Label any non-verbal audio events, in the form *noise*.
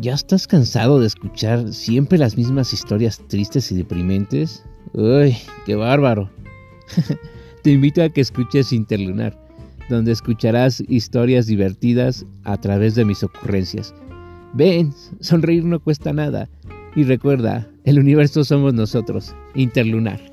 ¿Ya estás cansado de escuchar siempre las mismas historias tristes y deprimentes? ¡Uy, qué bárbaro! *laughs* Te invito a que escuches Interlunar, donde escucharás historias divertidas a través de mis ocurrencias. Ven, sonreír no cuesta nada. Y recuerda, el universo somos nosotros, Interlunar.